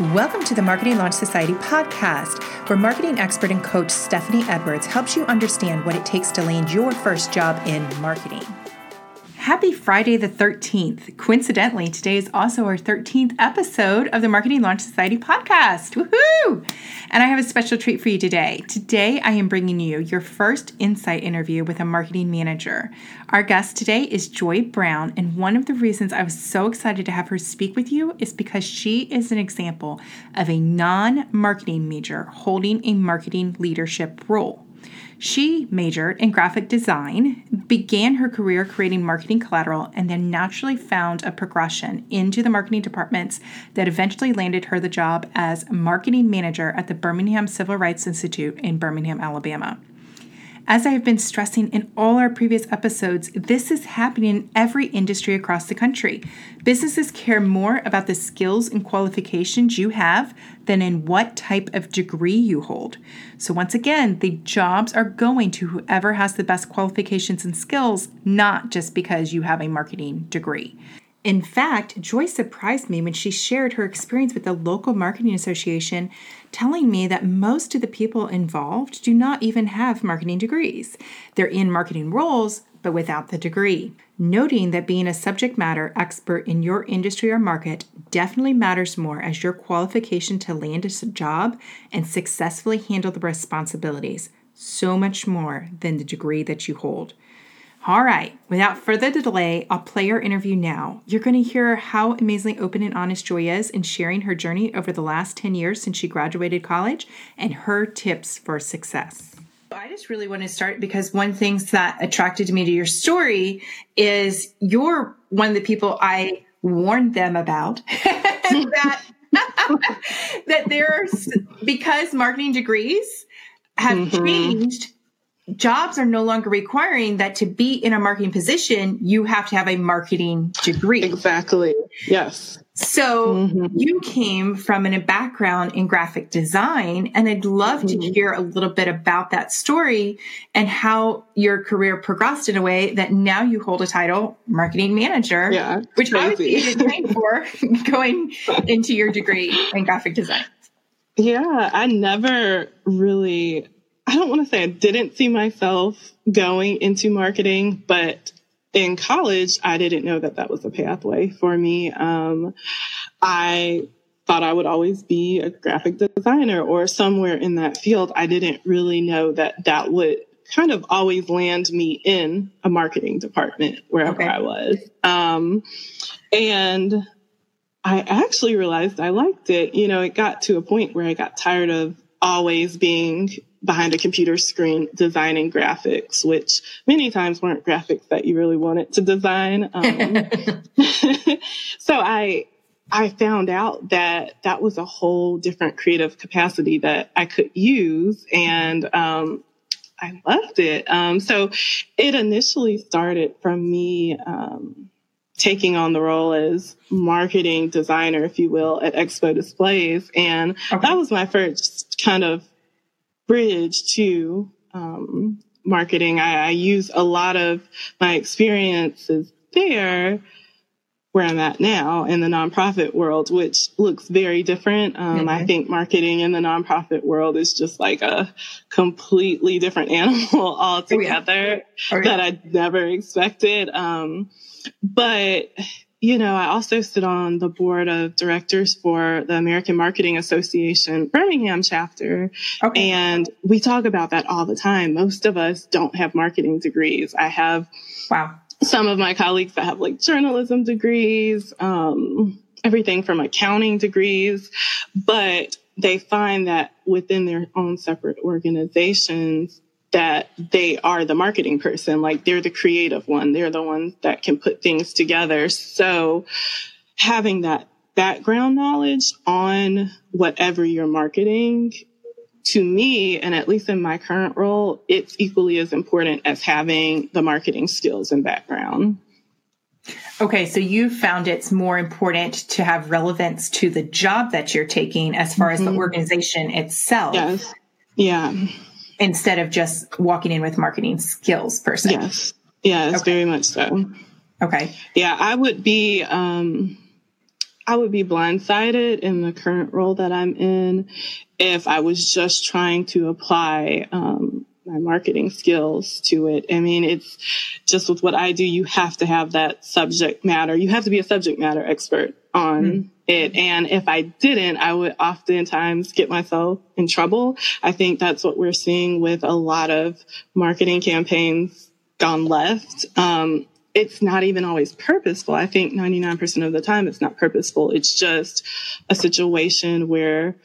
Welcome to the Marketing Launch Society podcast, where marketing expert and coach Stephanie Edwards helps you understand what it takes to land your first job in marketing. Happy Friday the 13th. Coincidentally, today is also our 13th episode of the Marketing Launch Society podcast. Woohoo! And I have a special treat for you today. Today, I am bringing you your first insight interview with a marketing manager. Our guest today is Joy Brown, and one of the reasons I was so excited to have her speak with you is because she is an example of a non marketing major holding a marketing leadership role. She majored in graphic design, began her career creating marketing collateral, and then naturally found a progression into the marketing departments that eventually landed her the job as marketing manager at the Birmingham Civil Rights Institute in Birmingham, Alabama. As I have been stressing in all our previous episodes, this is happening in every industry across the country. Businesses care more about the skills and qualifications you have than in what type of degree you hold. So, once again, the jobs are going to whoever has the best qualifications and skills, not just because you have a marketing degree. In fact, Joy surprised me when she shared her experience with the local marketing association, telling me that most of the people involved do not even have marketing degrees. They're in marketing roles, but without the degree. Noting that being a subject matter expert in your industry or market definitely matters more as your qualification to land a job and successfully handle the responsibilities, so much more than the degree that you hold. All right, without further delay, I'll play our interview now. You're going to hear how amazingly open and honest Joy is in sharing her journey over the last 10 years since she graduated college and her tips for success. I just really want to start because one thing that attracted me to your story is you're one of the people I warned them about that that there's because marketing degrees have mm-hmm. changed jobs are no longer requiring that to be in a marketing position, you have to have a marketing degree. Exactly. Yes. So mm-hmm. you came from a background in graphic design, and I'd love mm-hmm. to hear a little bit about that story and how your career progressed in a way that now you hold a title, marketing manager, yeah, which obviously you didn't train for going into your degree in graphic design. Yeah, I never really I don't want to say I didn't see myself going into marketing, but in college, I didn't know that that was a pathway for me. Um, I thought I would always be a graphic designer or somewhere in that field. I didn't really know that that would kind of always land me in a marketing department wherever okay. I was. Um, and I actually realized I liked it. You know, it got to a point where I got tired of always being behind a computer screen designing graphics, which many times weren't graphics that you really wanted to design. Um, so I, I found out that that was a whole different creative capacity that I could use. And, um, I loved it. Um, so it initially started from me, um, taking on the role as marketing designer, if you will, at Expo Displays. And okay. that was my first kind of bridge to um, marketing. I, I use a lot of my experiences there where I'm at now in the nonprofit world, which looks very different. Um, mm-hmm. I think marketing in the nonprofit world is just like a completely different animal altogether oh, yeah. Oh, yeah. that I never expected. Um, but you know, I also sit on the board of directors for the American Marketing Association Birmingham chapter. Okay. And we talk about that all the time. Most of us don't have marketing degrees. I have wow. some of my colleagues that have like journalism degrees, um, everything from accounting degrees, but they find that within their own separate organizations, that they are the marketing person. Like they're the creative one. They're the ones that can put things together. So having that background knowledge on whatever you're marketing to me, and at least in my current role, it's equally as important as having the marketing skills and background. Okay, so you found it's more important to have relevance to the job that you're taking as far mm-hmm. as the mm-hmm. organization itself. Yes. Yeah instead of just walking in with marketing skills per se. Yes. Yes, okay. very much so. Okay. Yeah, I would be um I would be blindsided in the current role that I'm in if I was just trying to apply um, my marketing skills to it. I mean, it's just with what I do, you have to have that subject matter. You have to be a subject matter expert on mm. it. And if I didn't, I would oftentimes get myself in trouble. I think that's what we're seeing with a lot of marketing campaigns gone left. Um, it's not even always purposeful. I think 99% of the time it's not purposeful. It's just a situation where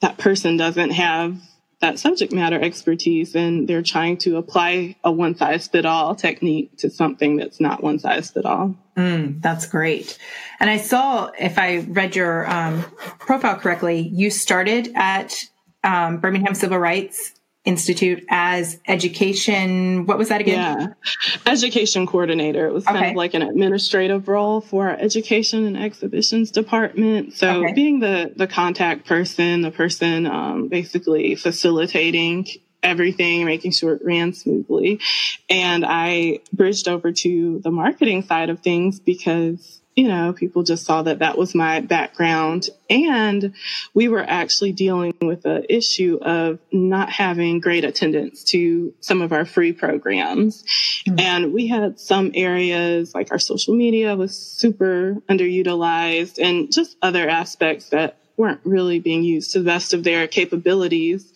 that person doesn't have that subject matter expertise and they're trying to apply a one size fit all technique to something that's not one size fit all. Mm, that's great. And I saw, if I read your um, profile correctly, you started at um, Birmingham Civil Rights Institute as education. What was that again? Yeah, education coordinator. It was kind okay. of like an administrative role for our education and exhibitions department. So okay. being the the contact person, the person um, basically facilitating everything, making sure it ran smoothly. And I bridged over to the marketing side of things because you know, people just saw that that was my background. And we were actually dealing with the issue of not having great attendance to some of our free programs. Mm-hmm. And we had some areas like our social media was super underutilized and just other aspects that weren't really being used to the best of their capabilities.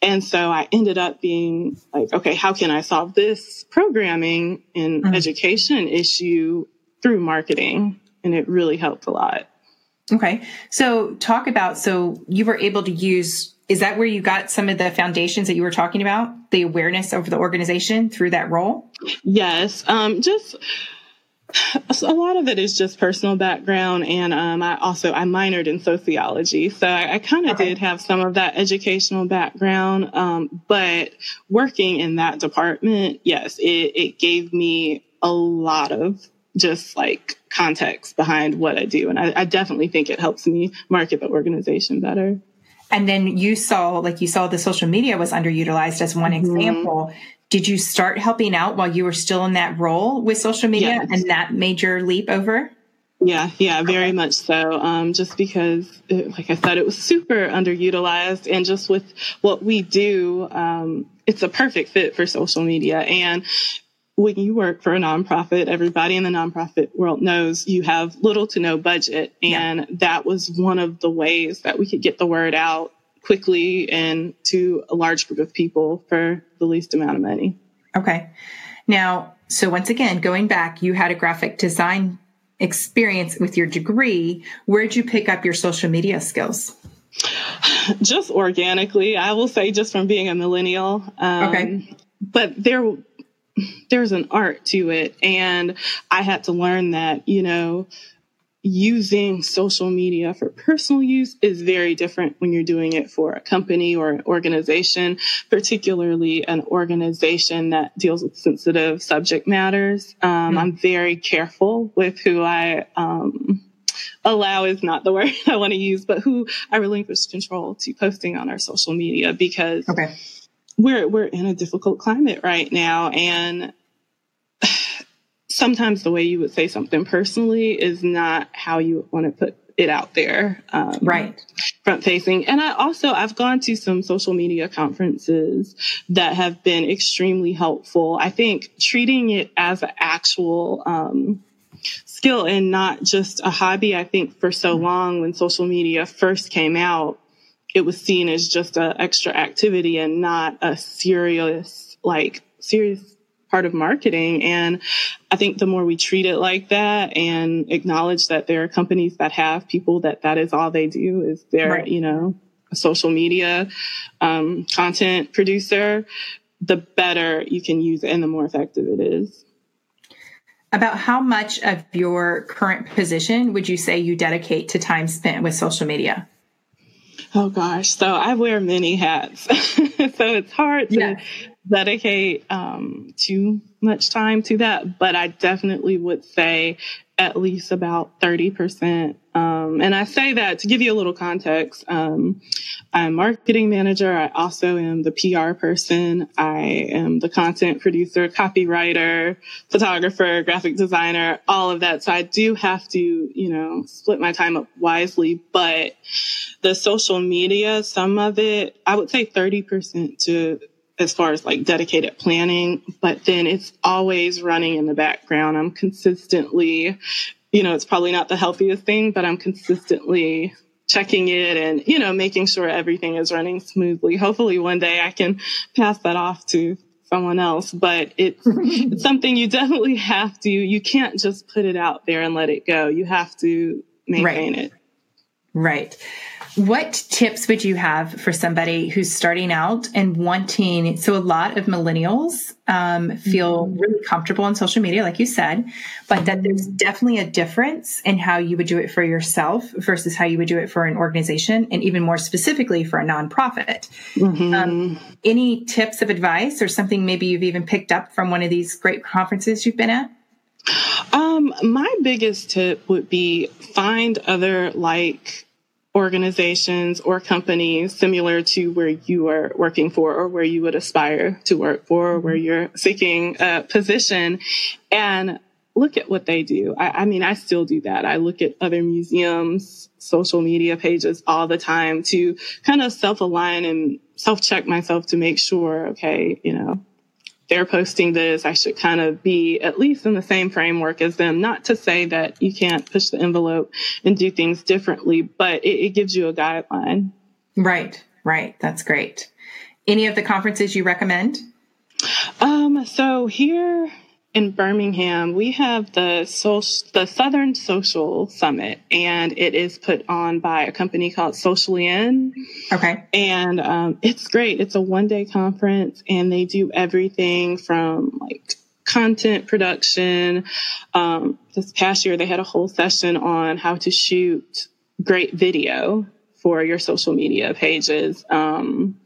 And so I ended up being like, okay, how can I solve this programming and mm-hmm. education issue through marketing and it really helped a lot. Okay. So talk about so you were able to use is that where you got some of the foundations that you were talking about, the awareness over the organization through that role? Yes. Um just a lot of it is just personal background and um, i also i minored in sociology so i, I kind of okay. did have some of that educational background um, but working in that department yes it, it gave me a lot of just like context behind what I do. And I, I definitely think it helps me market the organization better. And then you saw, like you saw the social media was underutilized as one mm-hmm. example. Did you start helping out while you were still in that role with social media yes. and that made your leap over? Yeah, yeah, very much so. Um, just because, it, like I said, it was super underutilized, and just with what we do, um, it's a perfect fit for social media. And when you work for a nonprofit, everybody in the nonprofit world knows you have little to no budget. And yeah. that was one of the ways that we could get the word out quickly and to a large group of people for the least amount of money. Okay. Now, so once again, going back, you had a graphic design experience with your degree. Where'd you pick up your social media skills? Just organically, I will say, just from being a millennial. Um, okay. But there, there's an art to it. And I had to learn that, you know, using social media for personal use is very different when you're doing it for a company or an organization, particularly an organization that deals with sensitive subject matters. Um, mm-hmm. I'm very careful with who I, um, allow is not the word I want to use, but who I relinquish control to posting on our social media because okay we're we're in a difficult climate right now and sometimes the way you would say something personally is not how you want to put it out there um, right. front facing and i also i've gone to some social media conferences that have been extremely helpful. I think treating it as an actual um, skill and not just a hobby i think for so long when social media first came out it was seen as just an extra activity and not a serious, like, serious part of marketing. And I think the more we treat it like that and acknowledge that there are companies that have people that that is all they do is their, right. you know, a social media um, content producer, the better you can use it and the more effective it is. About how much of your current position would you say you dedicate to time spent with social media? Oh gosh, so I wear many hats, so it's hard to yeah. dedicate um, too much time to that. But I definitely would say at least about 30%. Um, and I say that to give you a little context. Um, I'm marketing manager. I also am the PR person. I am the content producer, copywriter, photographer, graphic designer, all of that. So I do have to, you know, split my time up wisely, but the social media, some of it, I would say 30% to as far as like dedicated planning, but then it's always running in the background. I'm consistently, you know, it's probably not the healthiest thing, but I'm consistently checking it and, you know, making sure everything is running smoothly. Hopefully one day I can pass that off to someone else, but it's, it's something you definitely have to, you can't just put it out there and let it go. You have to maintain right. it. Right. What tips would you have for somebody who's starting out and wanting? So, a lot of millennials um, feel mm-hmm. really comfortable on social media, like you said, but that there's definitely a difference in how you would do it for yourself versus how you would do it for an organization, and even more specifically for a nonprofit. Mm-hmm. Um, any tips of advice or something maybe you've even picked up from one of these great conferences you've been at? Um, my biggest tip would be find other like organizations or companies similar to where you are working for or where you would aspire to work for or where mm-hmm. you're seeking a position and look at what they do. I, I, mean, I still do that. I look at other museums, social media pages all the time to kind of self align and self check myself to make sure, okay, you know, they're posting this, I should kind of be at least in the same framework as them. Not to say that you can't push the envelope and do things differently, but it, it gives you a guideline. Right, right. That's great. Any of the conferences you recommend? Um, so here in Birmingham, we have the social, the Southern Social Summit, and it is put on by a company called Socially In. Okay. And um, it's great. It's a one day conference, and they do everything from like content production. Um, this past year, they had a whole session on how to shoot great video for your social media pages. Um,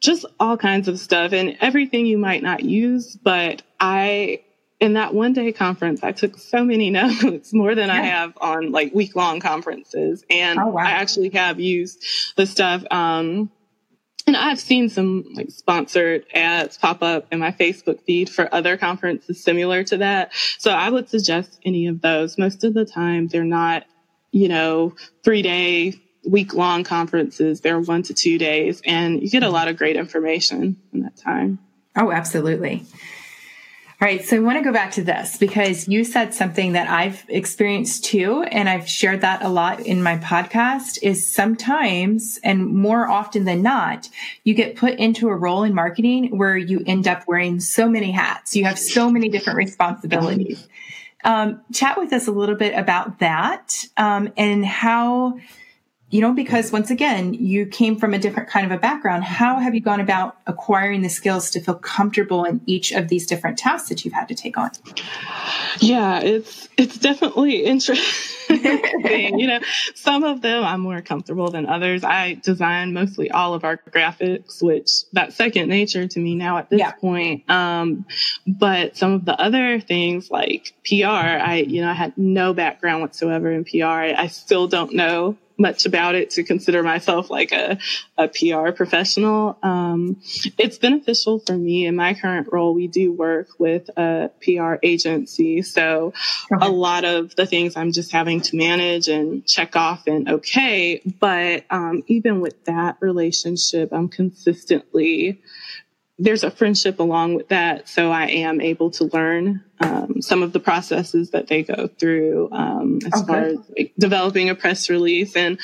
just all kinds of stuff and everything you might not use, but I in that one day conference, I took so many notes, more than yeah. I have on like week long conferences. And oh, wow. I actually have used the stuff. Um, and I've seen some like sponsored ads pop up in my Facebook feed for other conferences similar to that. So I would suggest any of those. Most of the time, they're not, you know, three day, week long conferences. They're one to two days, and you get a lot of great information in that time. Oh, absolutely. All right. So I want to go back to this because you said something that I've experienced too. And I've shared that a lot in my podcast is sometimes and more often than not, you get put into a role in marketing where you end up wearing so many hats. You have so many different responsibilities. Um, chat with us a little bit about that um, and how you know, because once again, you came from a different kind of a background. How have you gone about acquiring the skills to feel comfortable in each of these different tasks that you've had to take on? Yeah, it's it's definitely interesting. you know, some of them I'm more comfortable than others. I design mostly all of our graphics, which that's second nature to me now at this yeah. point. Um, but some of the other things like PR, I you know I had no background whatsoever in PR. I, I still don't know much about it to consider myself like a, a PR professional. Um, it's beneficial for me in my current role. We do work with a PR agency. So okay. a lot of the things I'm just having to manage and check off and okay. But um, even with that relationship, I'm consistently there's a friendship along with that. So I am able to learn um, some of the processes that they go through um, as okay. far as like, developing a press release and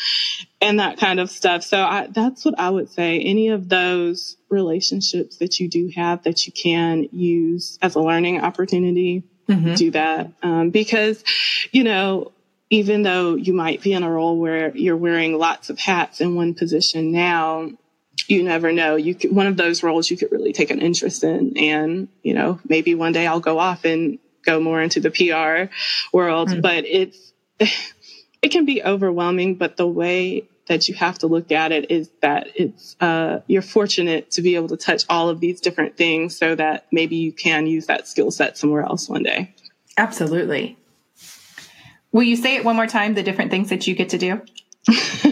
and that kind of stuff. So I, that's what I would say. Any of those relationships that you do have that you can use as a learning opportunity, mm-hmm. do that um, because you know even though you might be in a role where you're wearing lots of hats in one position now, you never know. You could, one of those roles you could really take an interest in, and you know maybe one day I'll go off and go more into the PR world. Mm-hmm. But it's it can be overwhelming. But the way that you have to look at it is that it's uh, you're fortunate to be able to touch all of these different things, so that maybe you can use that skill set somewhere else one day. Absolutely. Will you say it one more time, the different things that you get to do?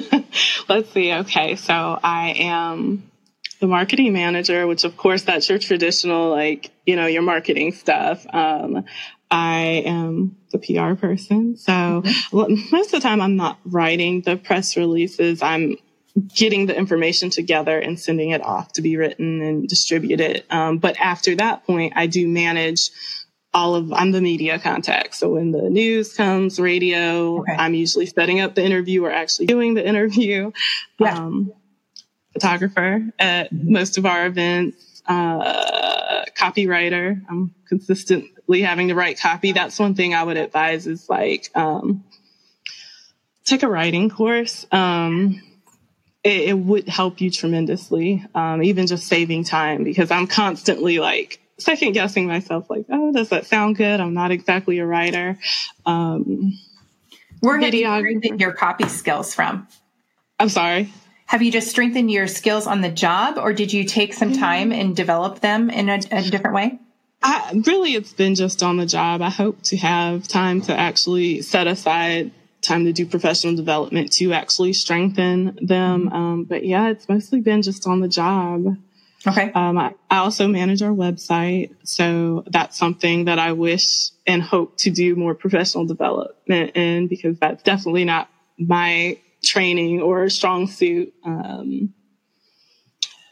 Let's see. Okay. So I am the marketing manager, which of course that's your traditional, like, you know, your marketing stuff. Um, I am the PR person. So mm-hmm. most of the time I'm not writing the press releases. I'm getting the information together and sending it off to be written and distributed. Um, but after that point, I do manage all of I'm the media contact. So when the news comes, radio, okay. I'm usually setting up the interview or actually doing the interview. Yeah. Um, photographer at mm-hmm. most of our events, uh, copywriter. I'm consistently having to write copy. That's one thing I would advise is like um, take a writing course. Um, it, it, would help you tremendously, um, even just saving time because I'm constantly like second guessing myself, like, oh, does that sound good? I'm not exactly a writer. Um, Where have you strengthened your copy skills from? I'm sorry. Have you just strengthened your skills on the job, or did you take some time and develop them in a, a different way? I, really, it's been just on the job. I hope to have time to actually set aside time to do professional development to actually strengthen them. Mm-hmm. Um, but yeah, it's mostly been just on the job. Okay. Um, I, I, also manage our website. So that's something that I wish and hope to do more professional development in because that's definitely not my training or strong suit. Um,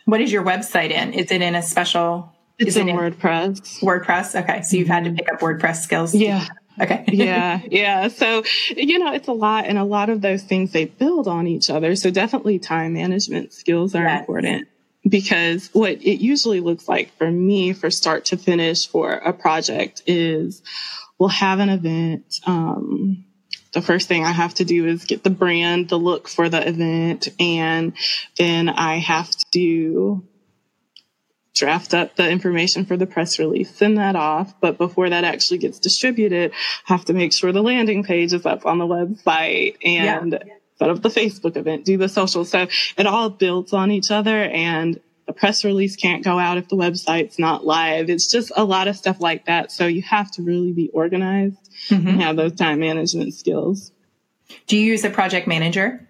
what is your website in? Is it in a special? It's in, it in WordPress. WordPress. Okay. So you've had to pick up WordPress skills. Yeah. Okay. yeah, yeah. So, you know, it's a lot, and a lot of those things they build on each other. So, definitely time management skills are yes. important because what it usually looks like for me for start to finish for a project is we'll have an event. Um, the first thing I have to do is get the brand, the look for the event, and then I have to draft up the information for the press release, send that off. But before that actually gets distributed, I have to make sure the landing page is up on the website and yeah set up the Facebook event, do the social. So it all builds on each other and the press release can't go out if the website's not live. It's just a lot of stuff like that. So you have to really be organized mm-hmm. and have those time management skills. Do you use a project manager?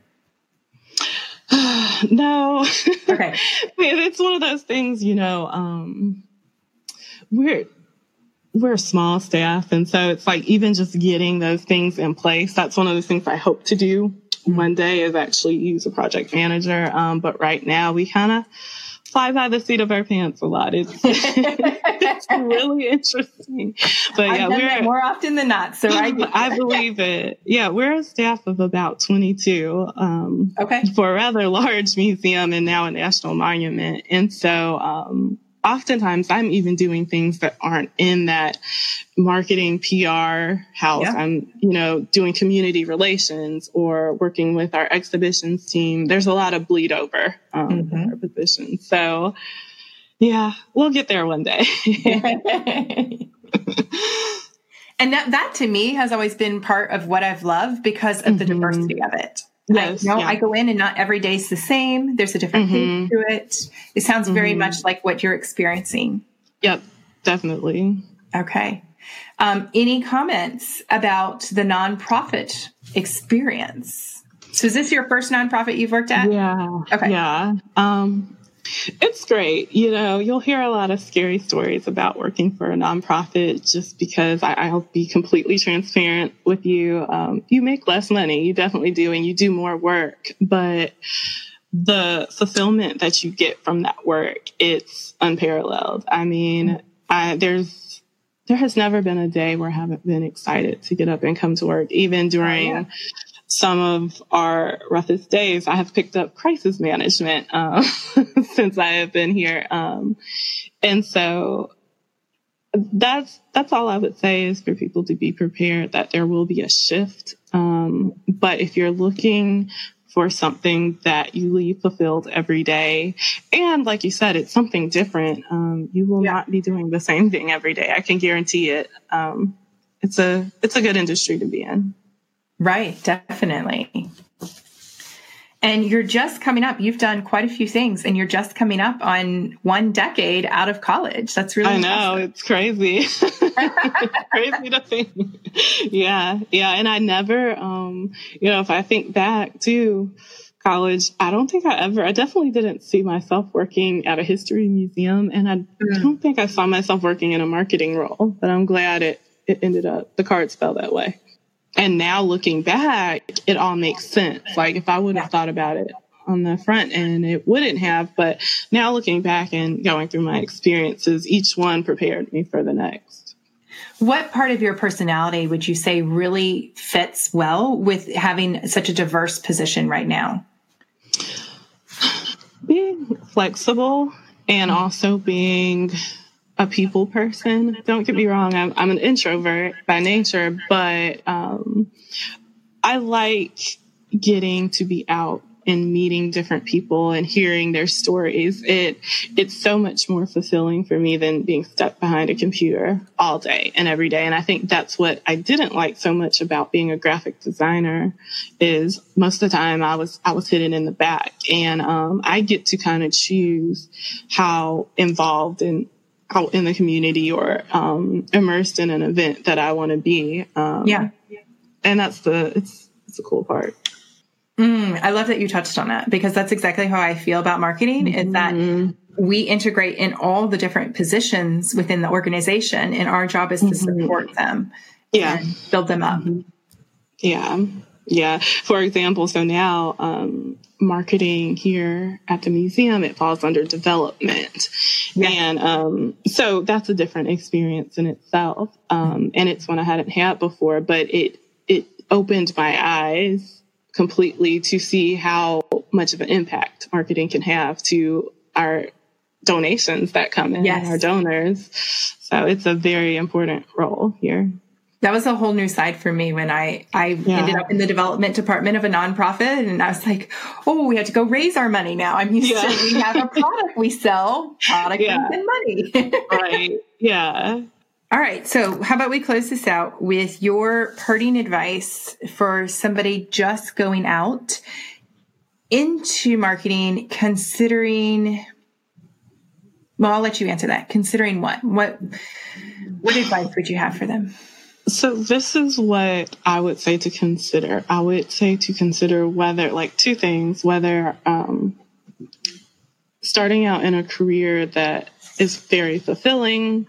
no. Okay. it's one of those things, you know, um, we're, we're a small staff. And so it's like even just getting those things in place. That's one of the things I hope to do one day is actually use a project manager. Um, but right now we kind of fly by the seat of our pants a lot. It's, it's really interesting. But yeah, we're more often than not. So I, I believe it. Yeah, we're a staff of about 22. Um, okay. For a rather large museum and now a national monument. And so, um, oftentimes I'm even doing things that aren't in that marketing PR house. Yeah. I'm, you know, doing community relations or working with our exhibitions team. There's a lot of bleed over um, mm-hmm. our position. So, yeah, we'll get there one day. and that, that to me has always been part of what I've loved because of mm-hmm. the diversity of it. Yes, I, you know, yeah. I go in and not every day is the same. There's a different mm-hmm. thing to it. It sounds mm-hmm. very much like what you're experiencing. Yep, definitely. Okay. Um, any comments about the nonprofit experience? So, is this your first nonprofit you've worked at? Yeah. Okay. Yeah. Um, it's great. You know, you'll hear a lot of scary stories about working for a nonprofit just because I, will be completely transparent with you. Um, you make less money, you definitely do, and you do more work, but the fulfillment that you get from that work, it's unparalleled. I mean, I, there's, there has never been a day where I haven't been excited to get up and come to work, even during oh, some of our roughest days, I have picked up crisis management um, since I have been here, um, and so that's that's all I would say is for people to be prepared that there will be a shift. Um, but if you're looking for something that you leave fulfilled every day, and like you said, it's something different, um, you will yeah. not be doing the same thing every day. I can guarantee it. Um, it's a it's a good industry to be in. Right, definitely. And you're just coming up. You've done quite a few things, and you're just coming up on one decade out of college. That's really I know impressive. it's crazy, crazy to think. Yeah, yeah. And I never, um, you know, if I think back to college, I don't think I ever, I definitely didn't see myself working at a history museum, and I mm. don't think I saw myself working in a marketing role. But I'm glad it it ended up the cards fell that way. And now looking back, it all makes sense. Like if I would have thought about it on the front end, it wouldn't have. But now looking back and going through my experiences, each one prepared me for the next. What part of your personality would you say really fits well with having such a diverse position right now? Being flexible and also being a people person. Don't get me wrong, I'm, I'm an introvert by nature, but um, I like getting to be out and meeting different people and hearing their stories. It it's so much more fulfilling for me than being stuck behind a computer all day and every day. And I think that's what I didn't like so much about being a graphic designer is most of the time I was I was hidden in the back and um, I get to kind of choose how involved and out in the community or um, immersed in an event that I want to be. Um, yeah, and that's the it's it's the cool part. Mm, I love that you touched on that because that's exactly how I feel about marketing. Mm-hmm. Is that mm-hmm. we integrate in all the different positions within the organization, and our job is to mm-hmm. support them. Yeah, build them up. Mm-hmm. Yeah. Yeah. For example, so now um, marketing here at the museum, it falls under development. Yeah. And um, so that's a different experience in itself. Um, and it's one I hadn't had before, but it it opened my eyes completely to see how much of an impact marketing can have to our donations that come in, yes. our donors. So it's a very important role here that was a whole new side for me when I I yeah. ended up in the development department of a nonprofit, and I was like, "Oh, we have to go raise our money now." I'm used yeah. to we have a product we sell, product yeah. and money. right? Yeah. All right. So, how about we close this out with your parting advice for somebody just going out into marketing, considering? Well, I'll let you answer that. Considering what? What? What advice would you have for them? So this is what I would say to consider. I would say to consider whether, like, two things: whether um, starting out in a career that is very fulfilling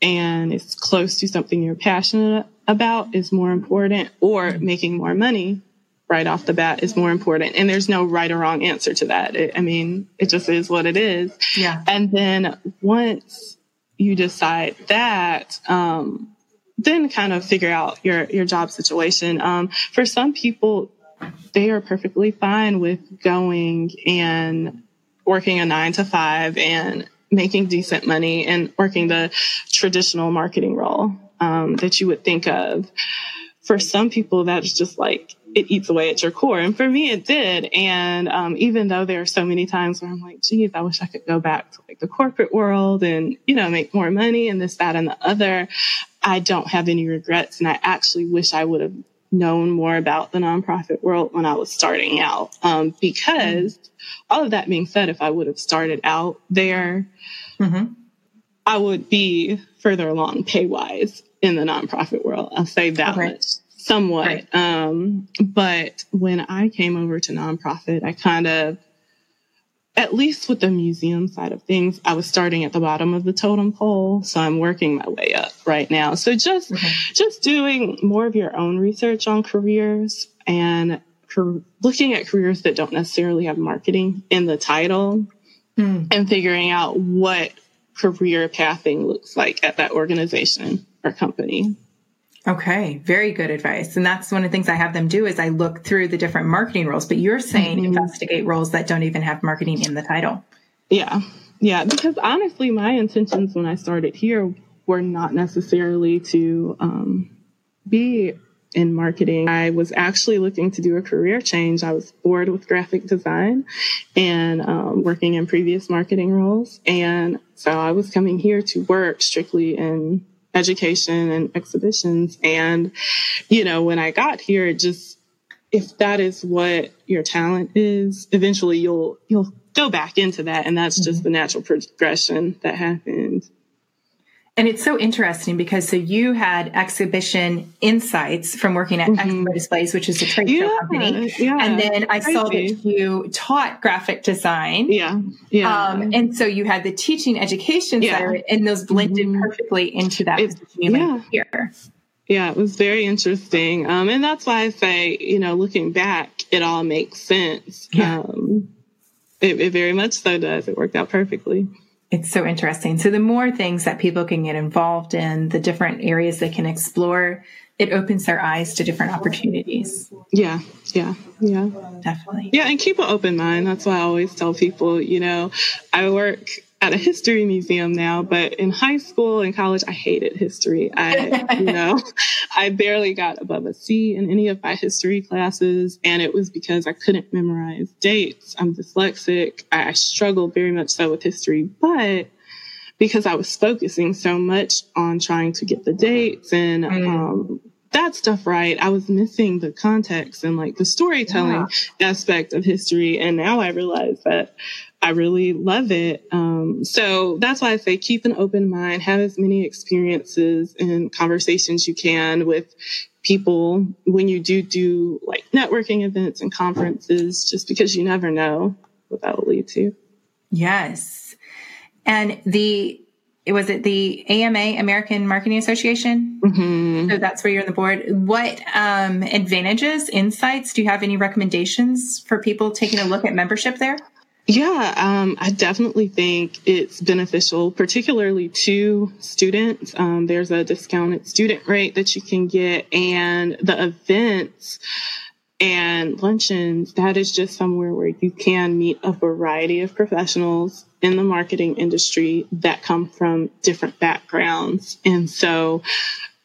and is close to something you're passionate about is more important, or making more money right off the bat is more important. And there's no right or wrong answer to that. It, I mean, it just is what it is. Yeah. And then once you decide that, um, then kind of figure out your your job situation. Um, for some people, they are perfectly fine with going and working a nine to five and making decent money and working the traditional marketing role um, that you would think of. For some people, that's just like it eats away at your core. And for me, it did. And um, even though there are so many times where I'm like, geez, I wish I could go back to like the corporate world and, you know, make more money and this, that, and the other, I don't have any regrets. And I actually wish I would have known more about the nonprofit world when I was starting out. Um, because mm-hmm. all of that being said, if I would have started out there, mm-hmm. I would be further along pay wise in the nonprofit world. I'll say that okay. much somewhat. Right. Um, but when I came over to nonprofit, I kind of, at least with the museum side of things, I was starting at the bottom of the totem pole. So I'm working my way up right now. So just, okay. just doing more of your own research on careers and looking at careers that don't necessarily have marketing in the title mm. and figuring out what career pathing looks like at that organization or company. Okay, very good advice. And that's one of the things I have them do is I look through the different marketing roles, but you're saying mm-hmm. investigate roles that don't even have marketing in the title. Yeah. Yeah, because honestly my intentions when I started here were not necessarily to um, be in marketing. I was actually looking to do a career change. I was bored with graphic design and um, working in previous marketing roles. And so I was coming here to work strictly in education and exhibitions. And, you know, when I got here, it just, if that is what your talent is, eventually you'll you'll go back into that and that's just mm-hmm. the natural progression that happened. And it's so interesting because so you had exhibition insights from working at mm-hmm. Expo Displays, which is a trade yeah, show company. Yeah, and then I saw that you taught graphic design. Yeah. Yeah. Um, and so you had the teaching education yeah. side and those blended mm-hmm. perfectly into that it's, yeah. here. Yeah, it was very interesting. Um, and that's why I say, you know, looking back, it all makes sense. Yeah. Um, it, it very much so does. It worked out perfectly. It's so interesting. So the more things that people can get involved in, the different areas they can explore, it opens their eyes to different opportunities. Yeah, yeah, yeah. Definitely. Yeah, and keep an open mind. That's why I always tell people, you know, I work at a history museum now, but in high school and college, I hated history. I, you know, I barely got above a C in any of my history classes. And it was because I couldn't memorize dates. I'm dyslexic. I, struggled very much so with history, but because I was focusing so much on trying to get the dates and, mm. um, that stuff right. I was missing the context and like the storytelling yeah. aspect of history. And now I realize that I really love it. Um, so that's why I say keep an open mind, have as many experiences and conversations you can with people when you do do like networking events and conferences, just because you never know what that will lead to. Yes. And the, was it the AMA, American Marketing Association? Mm-hmm. So that's where you're on the board. What um, advantages, insights, do you have any recommendations for people taking a look at membership there? Yeah, um, I definitely think it's beneficial, particularly to students. Um, there's a discounted student rate that you can get, and the events and luncheons, that is just somewhere where you can meet a variety of professionals in the marketing industry that come from different backgrounds. And so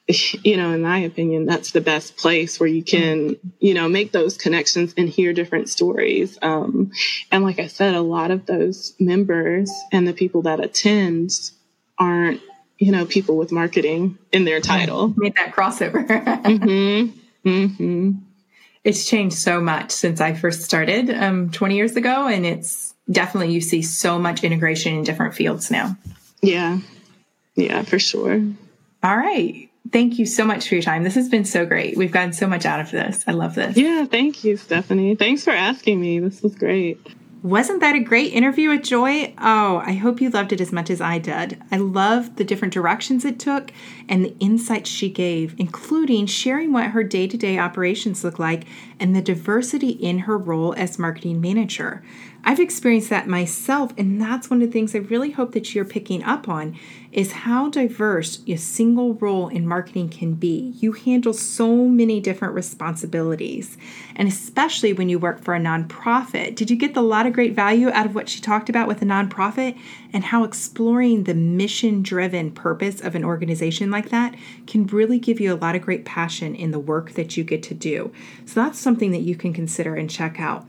you know, in my opinion, that's the best place where you can, you know, make those connections and hear different stories. Um, and like I said, a lot of those members and the people that attend aren't, you know, people with marketing in their title. Made that crossover. mm-hmm. Mm-hmm. It's changed so much since I first started um, 20 years ago. And it's definitely, you see so much integration in different fields now. Yeah. Yeah, for sure. All right. Thank you so much for your time. This has been so great. We've gotten so much out of this. I love this. Yeah, thank you, Stephanie. Thanks for asking me. This was great. Wasn't that a great interview with Joy? Oh, I hope you loved it as much as I did. I loved the different directions it took and the insights she gave, including sharing what her day to day operations look like and the diversity in her role as marketing manager. I've experienced that myself, and that's one of the things I really hope that you're picking up on is how diverse a single role in marketing can be. You handle so many different responsibilities, and especially when you work for a nonprofit. Did you get a lot of great value out of what she talked about with a nonprofit and how exploring the mission driven purpose of an organization like that can really give you a lot of great passion in the work that you get to do? So that's something that you can consider and check out.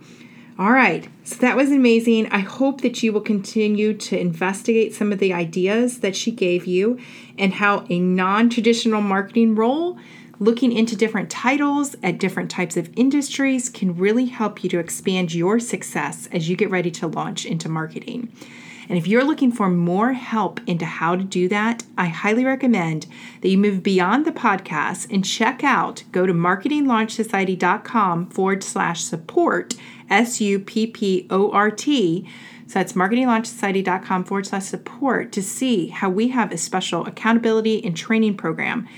All right, so that was amazing. I hope that you will continue to investigate some of the ideas that she gave you and how a non traditional marketing role, looking into different titles at different types of industries, can really help you to expand your success as you get ready to launch into marketing. And if you're looking for more help into how to do that, I highly recommend that you move beyond the podcast and check out, go to marketinglaunchsociety.com forward slash support, S U P P O R T. So that's marketinglaunchsociety.com forward slash support to see how we have a special accountability and training program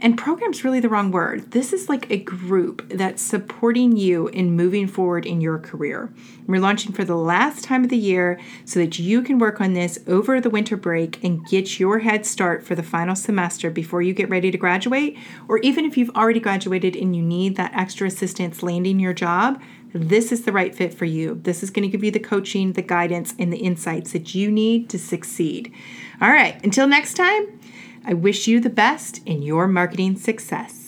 and program's really the wrong word. This is like a group that's supporting you in moving forward in your career. We're launching for the last time of the year so that you can work on this over the winter break and get your head start for the final semester before you get ready to graduate. Or even if you've already graduated and you need that extra assistance landing your job, this is the right fit for you. This is going to give you the coaching, the guidance, and the insights that you need to succeed. All right, until next time. I wish you the best in your marketing success.